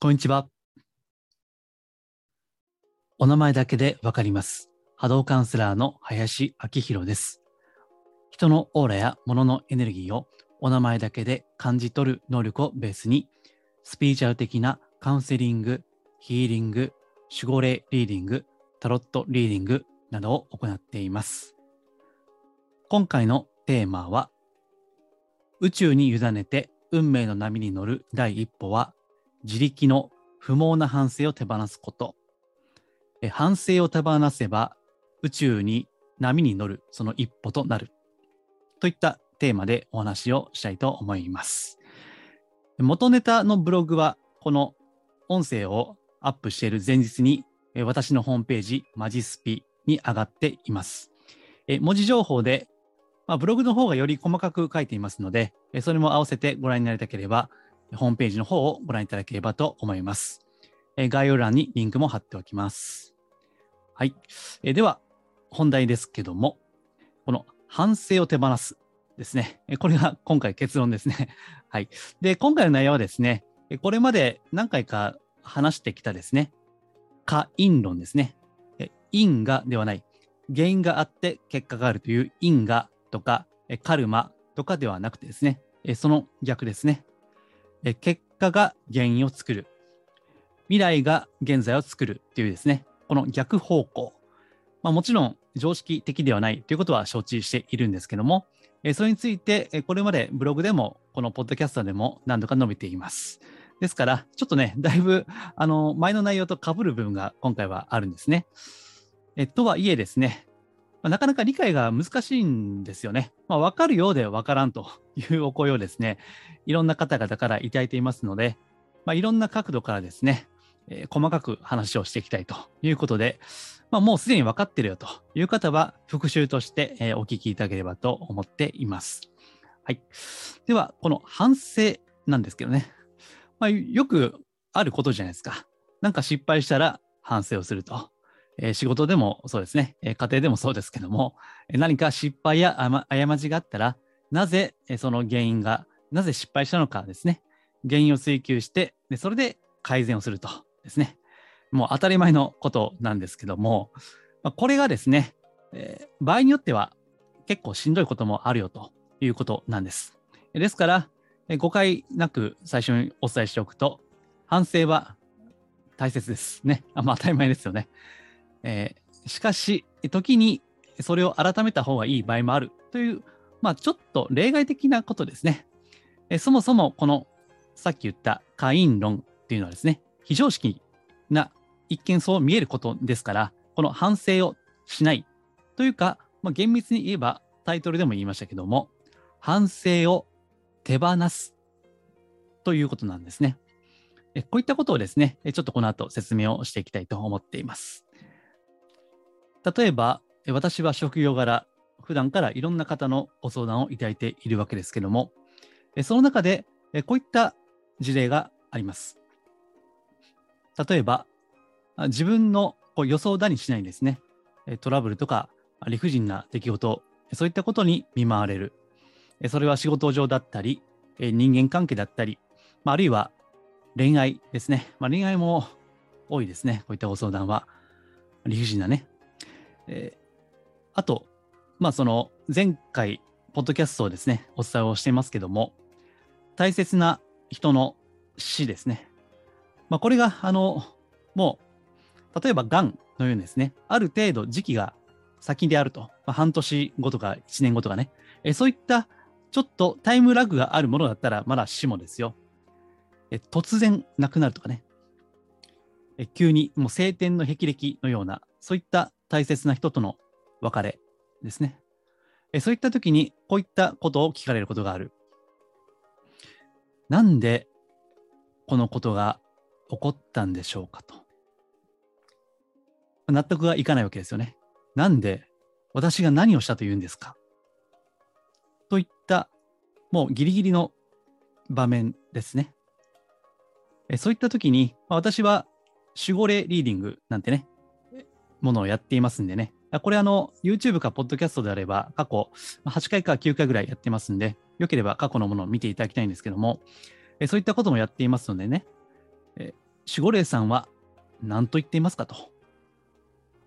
こんにちは。お名前だけでわかります。波動カウンセラーの林明宏です。人のオーラや物のエネルギーをお名前だけで感じ取る能力をベースに、スピーチャル的なカウンセリング、ヒーリング、守護霊リーディング、タロットリーディングなどを行っています。今回のテーマは、宇宙に委ねて運命の波に乗る第一歩は、自力の不毛な反省を手放すこと。反省を手放せば宇宙に波に乗るその一歩となる。といったテーマでお話をしたいと思います。元ネタのブログはこの音声をアップしている前日に私のホームページマジスピに上がっています。文字情報で、まあ、ブログの方がより細かく書いていますので、それも合わせてご覧になりたければ、ホームページの方をご覧いただければと思います。え概要欄にリンクも貼っておきます。はい。えでは、本題ですけども、この反省を手放すですね。これが今回結論ですね。はい。で、今回の内容はですね、これまで何回か話してきたですね、可因論ですね。因果ではない。原因があって結果があるという因果とかカルマとかではなくてですね、その逆ですね。え結果が原因を作る。未来が現在を作るっていうですね、この逆方向。まあ、もちろん常識的ではないということは承知しているんですけども、えそれについて、えこれまでブログでも、このポッドキャストでも何度か述べています。ですから、ちょっとね、だいぶ、あの、前の内容と被る部分が今回はあるんですね。えとはいえですね、まあなかなか理解が難しいんですよね。まあ、分かるようで分からんと いうお声をですね、いろんな方々からいただいていますので、まあ、いろんな角度からですね、えー細かく話をしていきたいということで、まあ、もうすでに分かってるよという方は復習として、えお聞きいただければと思っています。はい。では、この反省なんですけどね、まあ、よくあることじゃないですか。なんか失敗したら反省をすると。え仕事でもそうですね、え家庭でもそうですけども、何か失敗や過ちがあったら、なぜその原因が、なぜ失敗したのかですね、原因を追求して、でそれで改善をするとですね、もう当たり前のことなんですけども、まこれがですね、え場合によっては結構しんどいこともあるよということなんです。ですから、誤解なく最初にお伝えしておくと、反省は大切ですね。あまあ当たり前ですよね。えーしかし、時にそれを改めた方がいい場合もあるという、まあちょっと例外的なことですね。えーそもそもこのさっき言った可因論っていうのはですね、非常識な一見そう見えることですから、この反省をしないというか、まあ、厳密に言えばタイトルでも言いましたけども、反省を手放すということなんですね。えこういったことをですね、ちょっとこの後説明をしていきたいと思っています。例えば、私は職業柄、普段からいろんな方のご相談をいただいているわけですけども、その中でこういった事例があります。例えば、自分の予想だにしないですね、トラブルとか理不尽な出来事、そういったことに見舞われる。それは仕事上だったり、人間関係だったり、あ、あるいは恋愛ですね。まあ、恋愛も多いですね。こういったご相談は。理不尽なね。えーあと、まあその前回、ポッドキャストをですね、お伝えをしていますけども、大切な人の死ですね。まあこれが、あの、もう、例えば癌のようにですね、ある程度時期が先であると、まあ、半年後とか1年後とかね、えそういったちょっとタイムラグがあるものだったら、まだ死もですよ。え突然亡くなるとかね、え急にもう晴天の霹靂のような、そういった大切な人との別れですね。えそういった時にこういったことを聞かれることがある。なんでこのことが起こったんでしょうかと。納得がいかないわけですよね。なんで私が何をしたというんですかといったもうギリギリの場面ですね。えそういった時に、ま私は守護霊リーディングなんてね、ものをやっていますんでね。これあの、YouTube か Podcast であれば、過去8回か9回ぐらいやってますんで、よければ過去のものを見ていただきたいんですけども、えそういったこともやっていますのでね、え守護霊さんは何と言っていますかと。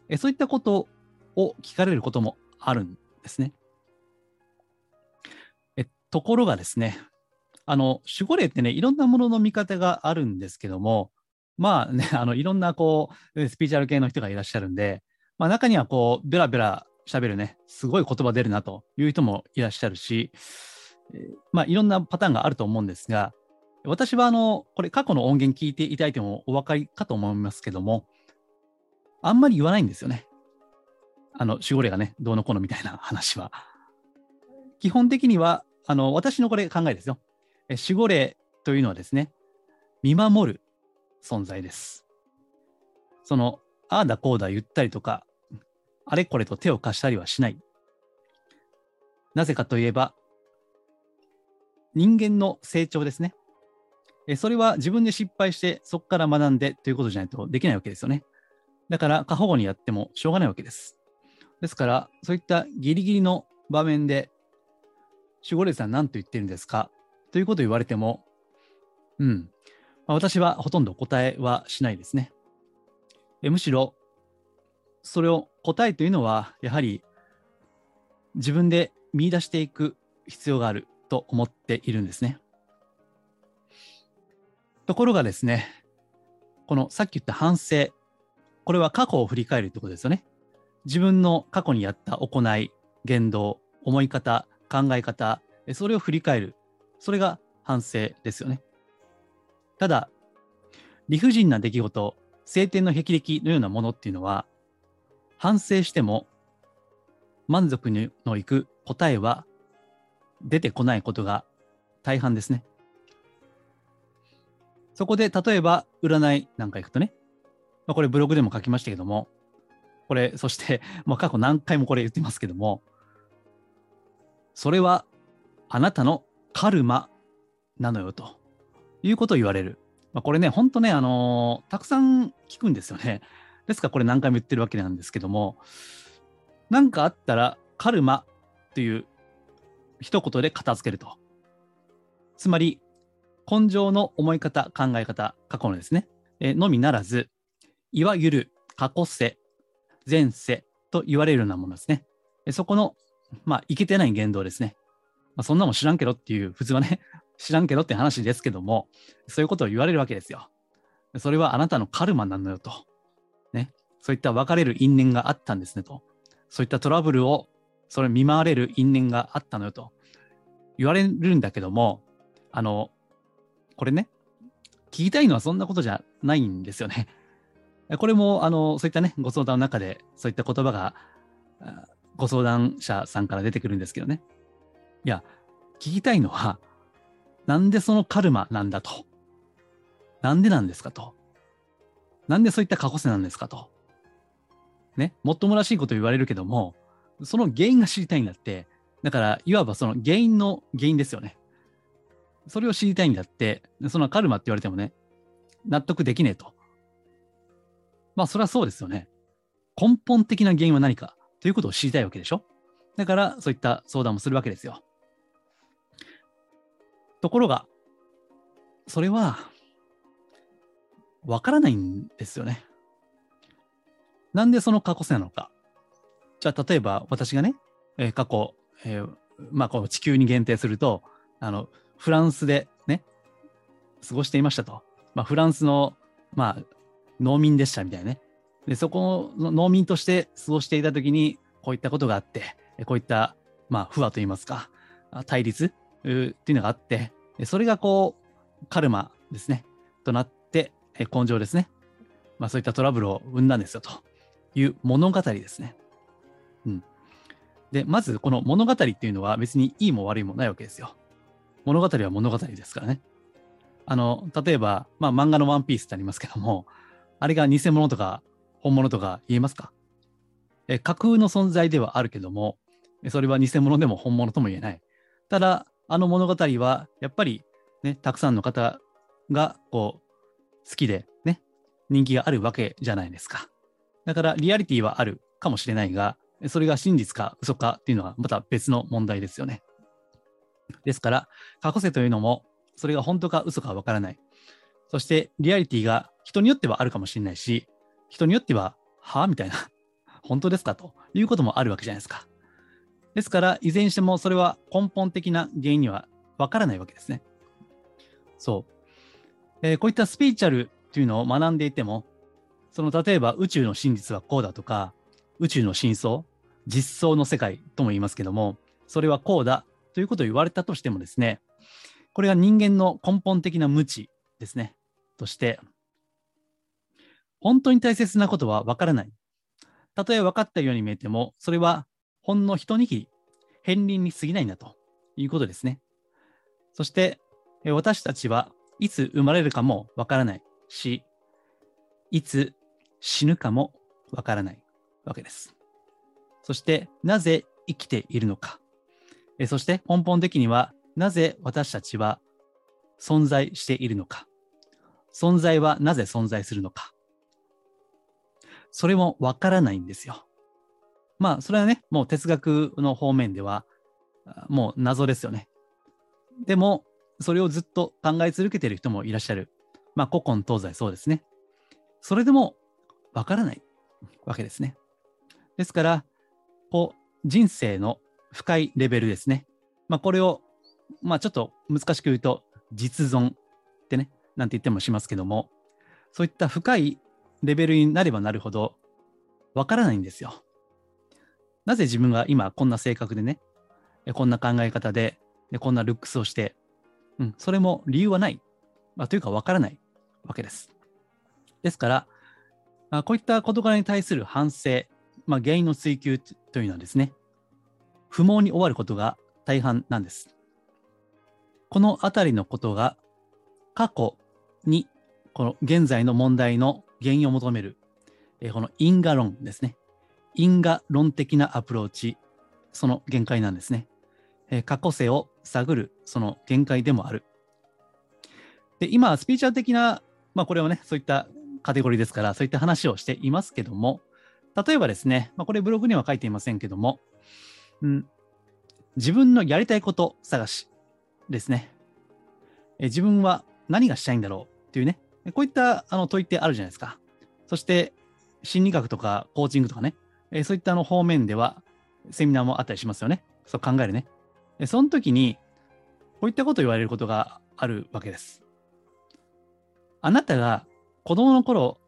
えそういったことを聞かれることもあるんですね。えところがですね、あの、守護霊ってね、いろんなものの見方があるんですけども、まあね、あの、いろんなこう、スピーチャル系の人がいらっしゃるんで、まあ中にはこう、ベラベラ喋るね、すごい言葉出るなという人もいらっしゃるし、まあいろんなパターンがあると思うんですが、私はあの、これ過去の音源聞いていただいてもお分かりかと思いますけども、あんまり言わないんですよね。あの、守護霊がね、どうのこうのみたいな 話は。基本的には、あの、私のこれ考えですよ。守護霊というのはですね、見守る存在です。その、ああだこうだ言ったりとか、あれこれと手を貸したりはしない。なぜかといえば、人間の成長ですね。それは自分で失敗してそこから学んでということじゃないとできないわけですよね。だから過保護にやってもしょうがないわけです。ですから、そういったギリギリの場面で、守護霊さん何と言ってるんですか？ということを言われても、うん、まあ、私はほとんど答えはしないですね。えむしろ、それを答えというのは、やはり自分で見出していく必要があると思っているんですね。ところがですね、このさっき言った反省、これは過去を振り返るということですよね。自分の過去にやった行い、言動、思い方、考え方、それを振り返る。それが反省ですよね。ただ、理不尽な出来事、晴天の霹靂のようなものっていうのは、反省しても満足のいく答えは出てこないことが大半ですね。そこで例えば占いなんか行くとね、まあ、これブログでも書きましたけども、これ、そして、まあ、過去何回もこれ言ってますけども、それはあなたのカルマなのよということを言われる。まあ、これね、ほんとね、あのー、たくさん聞くんですよね。ですからこれ何回も言ってるわけなんですけども、何かあったらカルマという一言で片付けると。つまり、根性の思い方、考え方、過去のですね、えのみならず、いわゆる過去世、前世と言われるようなものですね。そこの、まあ、いけてない言動ですね。まあ、そんなもん知らんけどっていう、普通はね、知らんけどって話ですけども、そういうことを言われるわけですよ。それはあなたのカルマなのよと。ね。そういった別れる因縁があったんですねと。そういったトラブルを、それ見舞われる因縁があったのよと。言われるんだけども、あの、これね、聞きたいのはそんなことじゃないんですよね。これも、あの、そういったね、ご相談の中で、そういった言葉が、ご相談者さんから出てくるんですけどね。いや、聞きたいのは、なんでそのカルマなんだと？なんでなんですかと？なんでそういった過去世なんですかと？ね、もっともらしいこと言われるけども、その原因が知りたいんだって、だから、いわばその原因の原因ですよね。それを知りたいんだって、そのカルマって言われてもね、納得できねえと。まあ、それはそうですよね。根本的な原因は何かということを知りたいわけでしょ？だから、そういった相談もするわけですよ。ところが、それは、わからないんですよね。なんでその過去世なのか。じゃあ、例えば私がね、えー、過去、えー、まあ、こう地球に限定すると、あの、フランスでね、過ごしていましたと。まあ、フランスの、まあ、農民でしたみたいなね。で、そこの農民として過ごしていたときに、こういったことがあって、こういった、まあ、不和といいますか、対立っていうのがあって、それがこう、カルマですね、となって、根性ですね。まあ、そういったトラブルを生んだんですよ、という物語ですね。うん。で、まず、この物語っていうのは別にいいも悪いもないわけですよ。物語は物語ですからね。あの、例えば、まあ漫画のワンピースってありますけども、あれが偽物とか本物とか言えますか？え架空の存在ではあるけども、それは偽物でも本物とも言えない。ただ、あの物語は、やっぱりね、たくさんの方が、こう、好きでね、人気があるわけじゃないですか。だから、リアリティはあるかもしれないが、それが真実か嘘かっていうのはまた別の問題ですよね。ですから、過去世というのも、それが本当か嘘かわからない。そして、リアリティが人によってはあるかもしれないし、人によっては、はあみたいな、本当ですかということもあるわけじゃないですか。ですから、いずれにしてもそれは根本的な原因にはわからないわけですね。そう。えー、こういったスピーチャルというのを学んでいても、その例えば宇宙の真実はこうだとか、宇宙の真相、実相の世界とも言いますけども、それはこうだということを言われたとしてもですね、これが人間の根本的な無知ですね、として、本当に大切なことは分からない。たとえ分かったように見えても、それはほんの一握り、片鱗に過ぎないんだということですね。そして、私たちはいつ生まれるかも分からないし、いつ死ぬかも分からないわけです。そして、なぜ生きているのか。そして根本的には、なぜ私たちは存在しているのか。存在はなぜ存在するのか。それもわからないんですよ。まあ、それはね、もう哲学の方面では、もう謎ですよね。でも、それをずっと考え続けている人もいらっしゃる。まあ、古今東西そうですね。それでもわからないわけですね。ですから、こう、人生の深いレベルですね。まあ、これを、まあ、ちょっと難しく言うと、実存ってね、なんて言ってもしますけども、そういった深いレベルになればなるほど、わからないんですよ。なぜ自分が今こんな性格でね、こんな考え方で、でこんなルックスをして、うん、それも理由はない。まあ、というかわからないわけです。ですから、まあ、こういった事柄に対する反省、まあ、原因の追求というのはですね、不毛に終わることが大半なんです。このあたりのことが過去にこの現在の問題の原因を求める、えこの因果論ですね。因果論的なアプローチ、その限界なんですね。え過去性を探るその限界でもある。で、今、スピーチャー的な、まあこれはね、そういったカテゴリーですから、そういった話をしていますけども、例えばですね、まあ、これブログには書いていませんけども、うん、自分のやりたいこと探しですね。え自分は何がしたいんだろうっていうね、こういったあの問いってあるじゃないですか。そして、心理学とかコーチングとかね、えそういったの方面ではセミナーもあったりしますよね。そう考えるね。えその時に、こういったことを言われることがあるわけです。あなたが子供の頃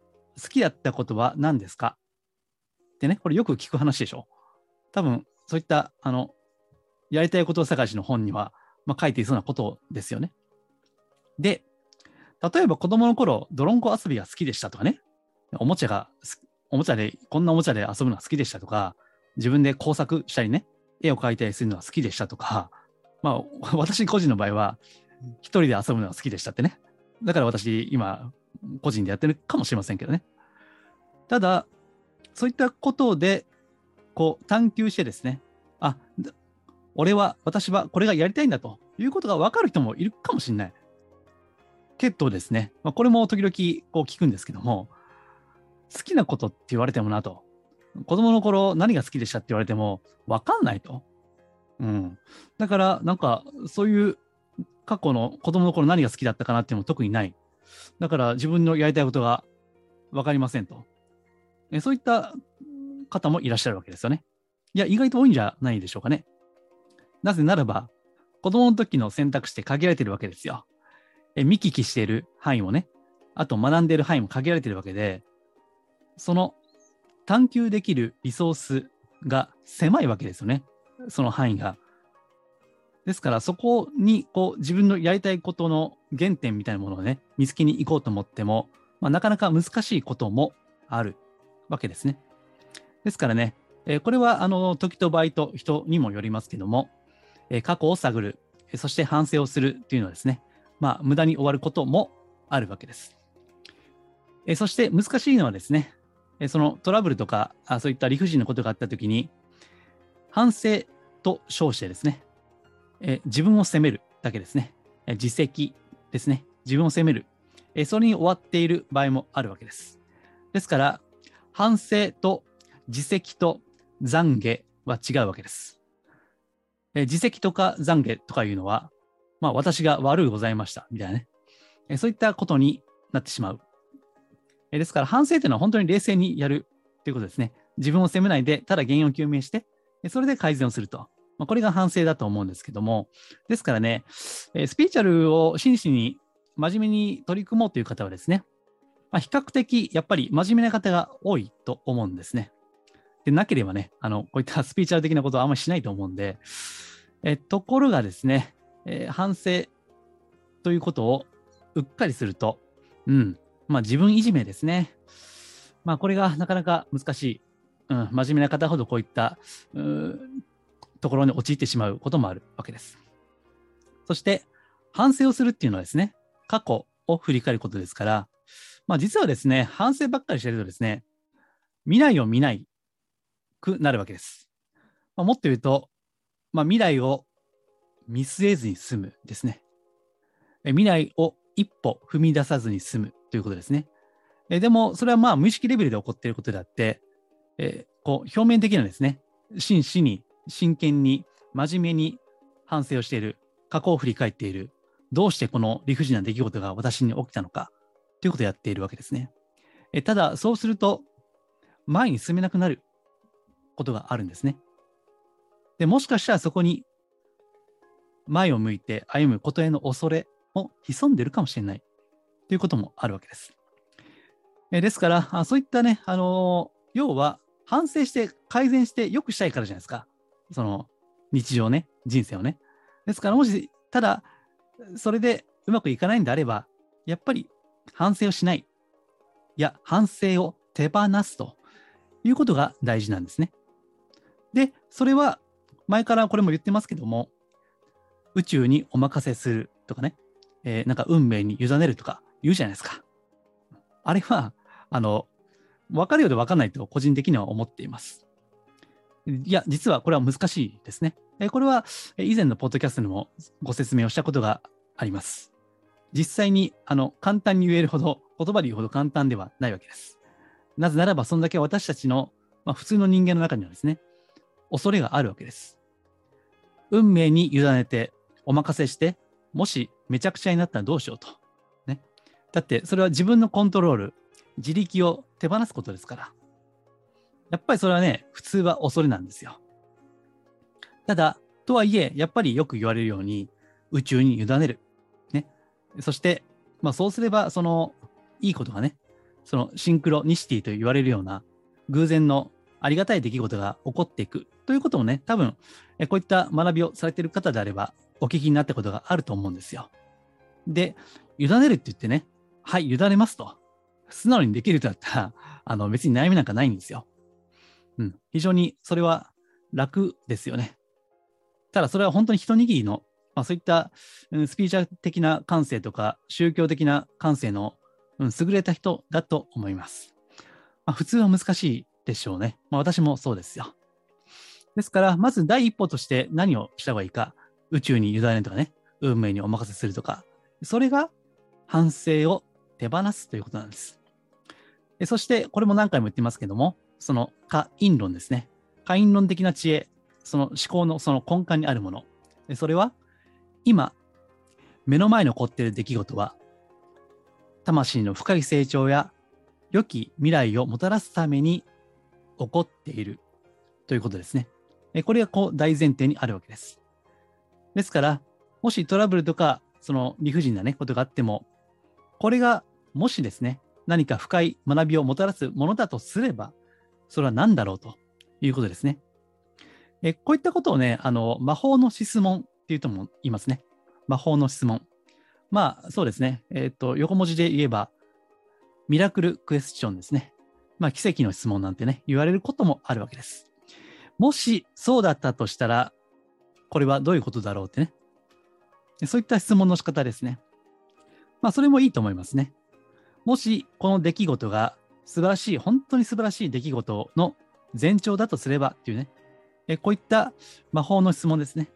好きだったことは何ですか？ってね、これよく聞く話でしょ。多分、そういった、あの、やりたいこと探しの本には、まあ、書いていそうなことですよね。で、例えば子供の頃、泥んこ遊びが好きでしたとかね、おもちゃが、おもちゃで、こんなおもちゃで遊ぶのが好きでしたとか、自分で工作したりね、絵を描いたりするのが好きでしたとか、まあ、私個人の場合は、一人で遊ぶのが好きでしたってね。だから私、今、個人でやってるかもしれませんけどね。ただ、そういったことで、こう、探求してですね、あ、俺は、私はこれがやりたいんだということが分かる人もいるかもしれない。けどですね、まあ、これも時々こう聞くんですけども、好きなことって言われてもなと。子供の頃何が好きでしたって言われても分かんないと。うん。だから、なんか、そういう過去の子供の頃何が好きだったかなっていうのも特にない。だから自分のやりたいことが分かりませんと。えそういった方もいらっしゃるわけですよね。いや、意外と多いんじゃないでしょうかね。なぜならば、子供の時の選択肢って限られてるわけですよ。え見聞きしている範囲もね、あと学んでいる範囲も限られてるわけで、その探求できるリソースが狭いわけですよね。その範囲が。ですから、そこにこう自分のやりたいことの原点みたいなものをね、見つけに行こうと思っても、まあ、なかなか難しいこともあるわけですね。ですからね、えー、これはあの時と場合と人にもよりますけども、えー、過去を探る、そして反省をするというのはですね、まあ、無駄に終わることもあるわけです。えー、そして難しいのはですね、えそのトラブルとかあ、そういった理不尽なことがあったときに、反省と称してですね、え自分を責めるだけですね、え自責ですね、自分を責める、えそれに終わっている場合もあるわけです。ですから、反省と自責と懺悔は違うわけです。え自責とか懺悔とかいうのは、まあ私が悪いございましたみたいなね、えそういったことになってしまう。えですから反省というのは本当に冷静にやるということですね。自分を責めないで、ただ原因を究明して、それで改善をすると。まあ、これが反省だと思うんですけども、ですからね、えスピーチャルを真摯に真面目に取り組もうという方はですね、まあ、比較的やっぱり真面目な方が多いと思うんですね。でなければね、あのこういったスピーチャル的なことはあんまりしないと思うんで、えところがですね、えー、反省ということをうっかりすると、うん、まあ自分いじめですね。まあこれがなかなか難しい。うん、真面目な方ほどこういったところに陥ってしまうこともあるわけです。そして反省をするっていうのはですね、過去を振り返ることですから、まあ実はですね、反省ばっかりしてるとですね、未来を見ないくなるわけです。まあ、もっと言うと、まあ、未来を見据えずに済むですね。未来を一歩踏み出さずに済むということですね。えでも、それはまあ無意識レベルで起こっていることであって、えこう表面的なですね、真摯に、真剣に、真面目に反省をしている、過去を振り返っている、どうしてこの理不尽な出来事が私に起きたのかということをやっているわけですね。えただ、そうすると、前に進めなくなることがあるんですね。でもしかしたらそこに前を向いて歩むことへの恐れも潜んでいるかもしれないということもあるわけです。えですから、そういったね、あの、要は反省して改善して良くしたいからじゃないですか。その日常ね、人生をね。ですから、もし、ただ、それでうまくいかないんであれば、やっぱり反省をしない。いや、反省を手放すということが大事なんですね。で、それは前からこれも言ってますけども、宇宙にお任せするとかね、えー、なんか運命に委ねるとか言うじゃないですか。あれは、あの、分かるようで分かんないと個人的には思っています。いや、実はこれは難しいですね。これは以前のポッドキャストにもご説明をしたことがあります。実際にあの簡単に言えるほど、言葉で言うほど簡単ではないわけです。なぜならば、そんだけ私たちの、まあ、普通の人間の中にはですね、恐れがあるわけです。運命に委ねて、お任せして、もしめちゃくちゃになったらどうしようと。だって、それは自分のコントロール、自力を手放すことですから。やっぱりそれはね、普通は恐れなんですよ。ただ、とはいえ、やっぱりよく言われるように、宇宙に委ねる。ね。そして、まあそうすれば、その、いいことがね、そのシンクロニシティと言われるような偶然のありがたい出来事が起こっていくということもね、多分、こういった学びをされている方であれば、お聞きになったことがあると思うんですよ。で、委ねるって言ってね、はい、委ねますと。素直にできるとだったら、あの、別に悩みなんかないんですよ。うん。非常にそれは楽ですよね。ただ、それは本当に一握りの、まあ、そういった、うん、スピーチャー的な感性とか、宗教的な感性のうん、優れた人だと思います。まあ、普通は難しいでしょうね。まあ、私もそうですよ。ですから、まず第一歩として何をした方がいいか、宇宙に委ねるとかね、運命にお任せするとか、それが反省を手放すということなんです。そして、これも何回も言ってますけども、その可因論ですね。可因論的な知恵、その思考のその根幹にあるもの。それは、今、目の前に起こっている出来事は魂の深い成長や良き未来をもたらすために起こっているということですね。これがこう大前提にあるわけです。ですから、もしトラブルとか、その理不尽なね、ことがあっても、これがもしですね、何か深い学びをもたらすものだとすれば、それは何だろうということですね。えこういったことをね、あの、魔法の質問っていうとも言いますね。魔法の質問。まあ、そうですね。えっ、ー、と、横文字で言えば、ミラクルクエスチョンですね。まあ、奇跡の質問なんてね、言われることもあるわけです。もしそうだったとしたら、これはどういうことだろうってね。そういった質問の仕方ですね。まあ、それもいいと思いますね。もし、この出来事が素晴らしい、本当に素晴らしい出来事の前兆だとすればっていうね、えこういった魔法の質問ですね。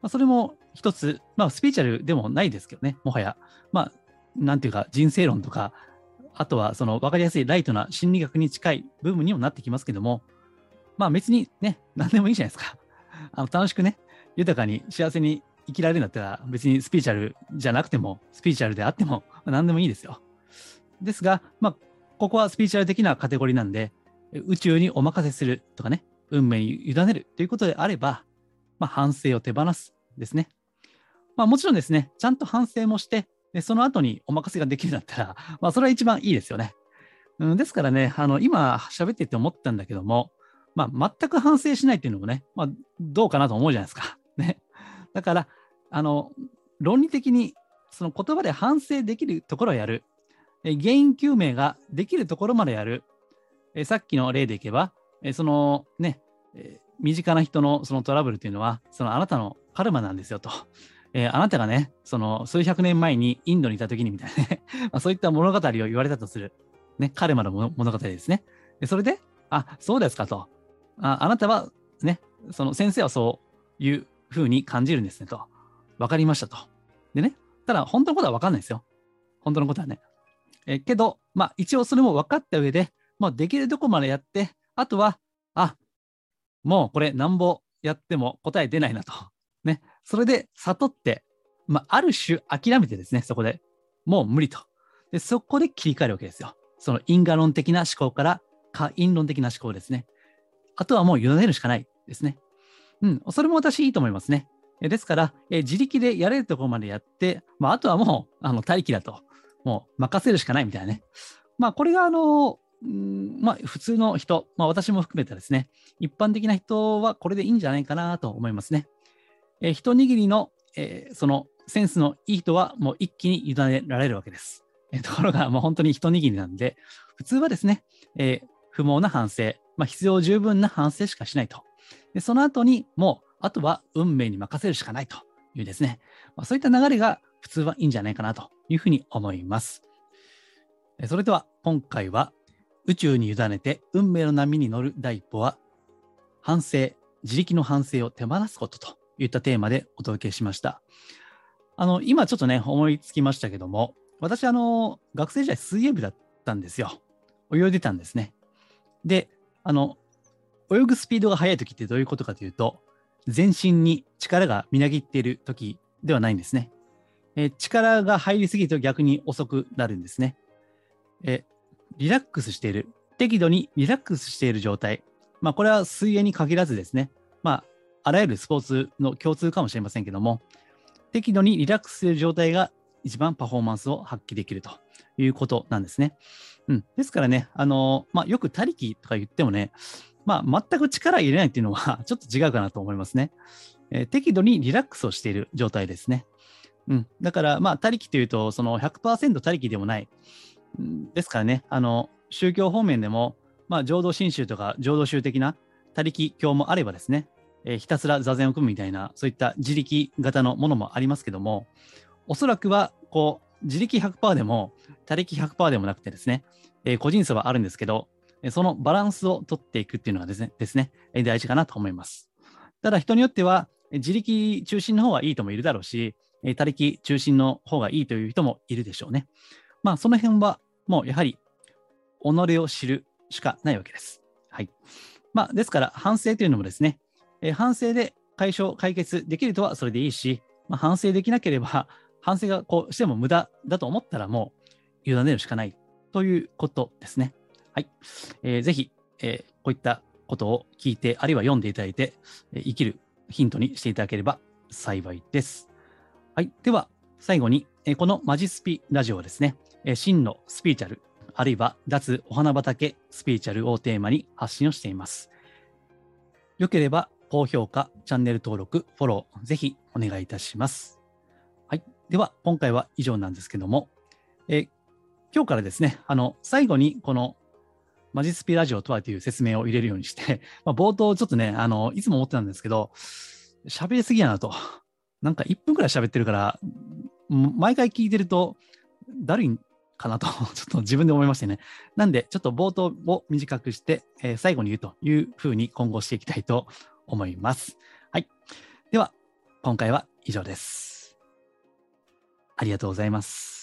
まあ、それも一つ、まあ、スピーチャルでもないですけどね、もはや。まあ、なんていうか、人生論とか、あとは、その、わかりやすいライトな心理学に近い部分にもなってきますけども、まあ、別にね、何でもいいじゃないですか。あの、楽しくね、豊かに幸せに生きられるんだったら、別にスピーチャルじゃなくても、スピーチャルであっても、何でもいいですよ。ですが、まあ、ここはスピーチュアル的なカテゴリーなんで、宇宙にお任せするとかね、運命に委ねるということであれば、まあ、反省を手放すですね。まあ、もちろんですね、ちゃんと反省もして、でその後にお任せができるんだったら、まあ、それは一番いいですよね。うん、ですからね、あの今喋ってて思ったんだけども、まあ、全く反省しないっていうのもね、まあ、どうかなと思うじゃないですか。ね。だから、あの、論理的にその言葉で反省できるところをやる。原因究明ができるところまでやる。さっきの例でいけば、そのね、身近な人のそのトラブルっていうのは、そのあなたのカルマなんですよと。えー、あなたがね、その数百年前にインドにいた時にみたいなね まあ、そういった物語を言われたとする。ね、カルマの物語ですね。でそれで、あ、そうですかと。ああなたはね、その先生はそういうふうに感じるんですねと。わかりましたと。でね、ただ本当のことはわかんないですよ。本当のことはね。えけど、まあ一応それも分かった上で、まあできるとこまでやって、あとは、あ、もうこれなんぼやっても答え出ないなと。ね。それで悟って、まあある種諦めてですね、そこでもう無理と。で、そこで切り替えるわけですよ。その因果論的な思考から可因論的な思考ですね。あとはもう委ねるしかないですね。うん、それも私いいと思いますね。ですから、え自力でやれるところまでやって、まあ、あとはもう、あの、待機だと、もう任せるしかないみたいなね。まあ、これが、あの、んまあ、普通の人、まあ、私も含めてですね、一般的な人はこれでいいんじゃないかなと思いますね。えー、一握りの、えー、そのセンスのいい人はもう一気に委ねられるわけです。えー、ところが、もう本当に一握りなんで、普通はですね、え不毛な反省、まあ、必要十分な反省しかしないと。でその後にもうあとは運命に任せるしかないというですね、まあ、そういった流れが普通はいいんじゃないかなというふうに思います。それでは今回は宇宙に委ねて運命の波に乗る第一歩は反省、自力の反省を手放すことといったテーマでお届けしました。あの、今ちょっとね、思いつきましたけども、私、あの、学生時代水泳部だったんですよ。泳いでたんですね。で、あの、泳ぐスピードが速い時ってどういうことかというと、全身に力がみなぎっている時ではないんですね。え、力が入りすぎると逆に遅くなるんですね。え、リラックスしている。適度にリラックスしている状態。まあ、これは水泳に限らずですね。まあ、あらゆるスポーツの共通かもしれませんけども、適度にリラックスしている状態が一番パフォーマンスを発揮できるということなんですね。うん。ですからね、あの、まあ、よく他力とか言ってもね、まあ、全く力入れないっていうのは ちょっと違うかなと思いますね。えー、適度にリラックスをしている状態ですね。うん。だから、まあ、他力というと、その100%他力でもない。ですからね、あの、宗教方面でも、まあ、浄土真宗とか浄土宗的な他力教もあればですね、えー、ひたすら座禅を組むみたいな、そういった自力型のものもありますけども、おそらくは、こう、自力100%でも、他力100%でもなくてですね、えー、個人差はあるんですけど、そのバランスを取っていくっていうのがですね、ですね大事かなと思います。ただ人によっては、自力中心の方がいいともいるだろうし、他力中心の方がいいという人もいるでしょうね。まあ、その辺はもうやはり、己を知るしかないわけです。はい。まあ、ですから、反省というのもですね、え反省で解消、解決できるとはそれでいいし、まあ、反省できなければ、反省がこうしても無駄だと思ったらもう委ねるしかないということですね。はい。えー、ぜひ、えー、こういったことを聞いて、あるいは読んでいただいて、えー、生きるヒントにしていただければ幸いです。はい。では、最後に、このマジスピラジオはですね、真のスピーチャル、あるいは脱お花畑スピーチャルをテーマに発信をしています。よければ、高評価、チャンネル登録、フォロー、ぜひお願いいたします。はい。では、今回は以上なんですけども、え、今日からですね、あの、最後にこのマジスピラジオとはという説明を入れるようにして、まあ、冒頭ちょっとね、あの、いつも思ってたんですけど、喋りすぎやなと。なんか1分くらい喋ってるから、毎回聞いてると、だるいんかなと、ちょっと自分で思いましてね。なんで、ちょっと冒頭を短くして、えー、最後に言うというふうに今後していきたいと思います。はい。では、今回は以上です。ありがとうございます。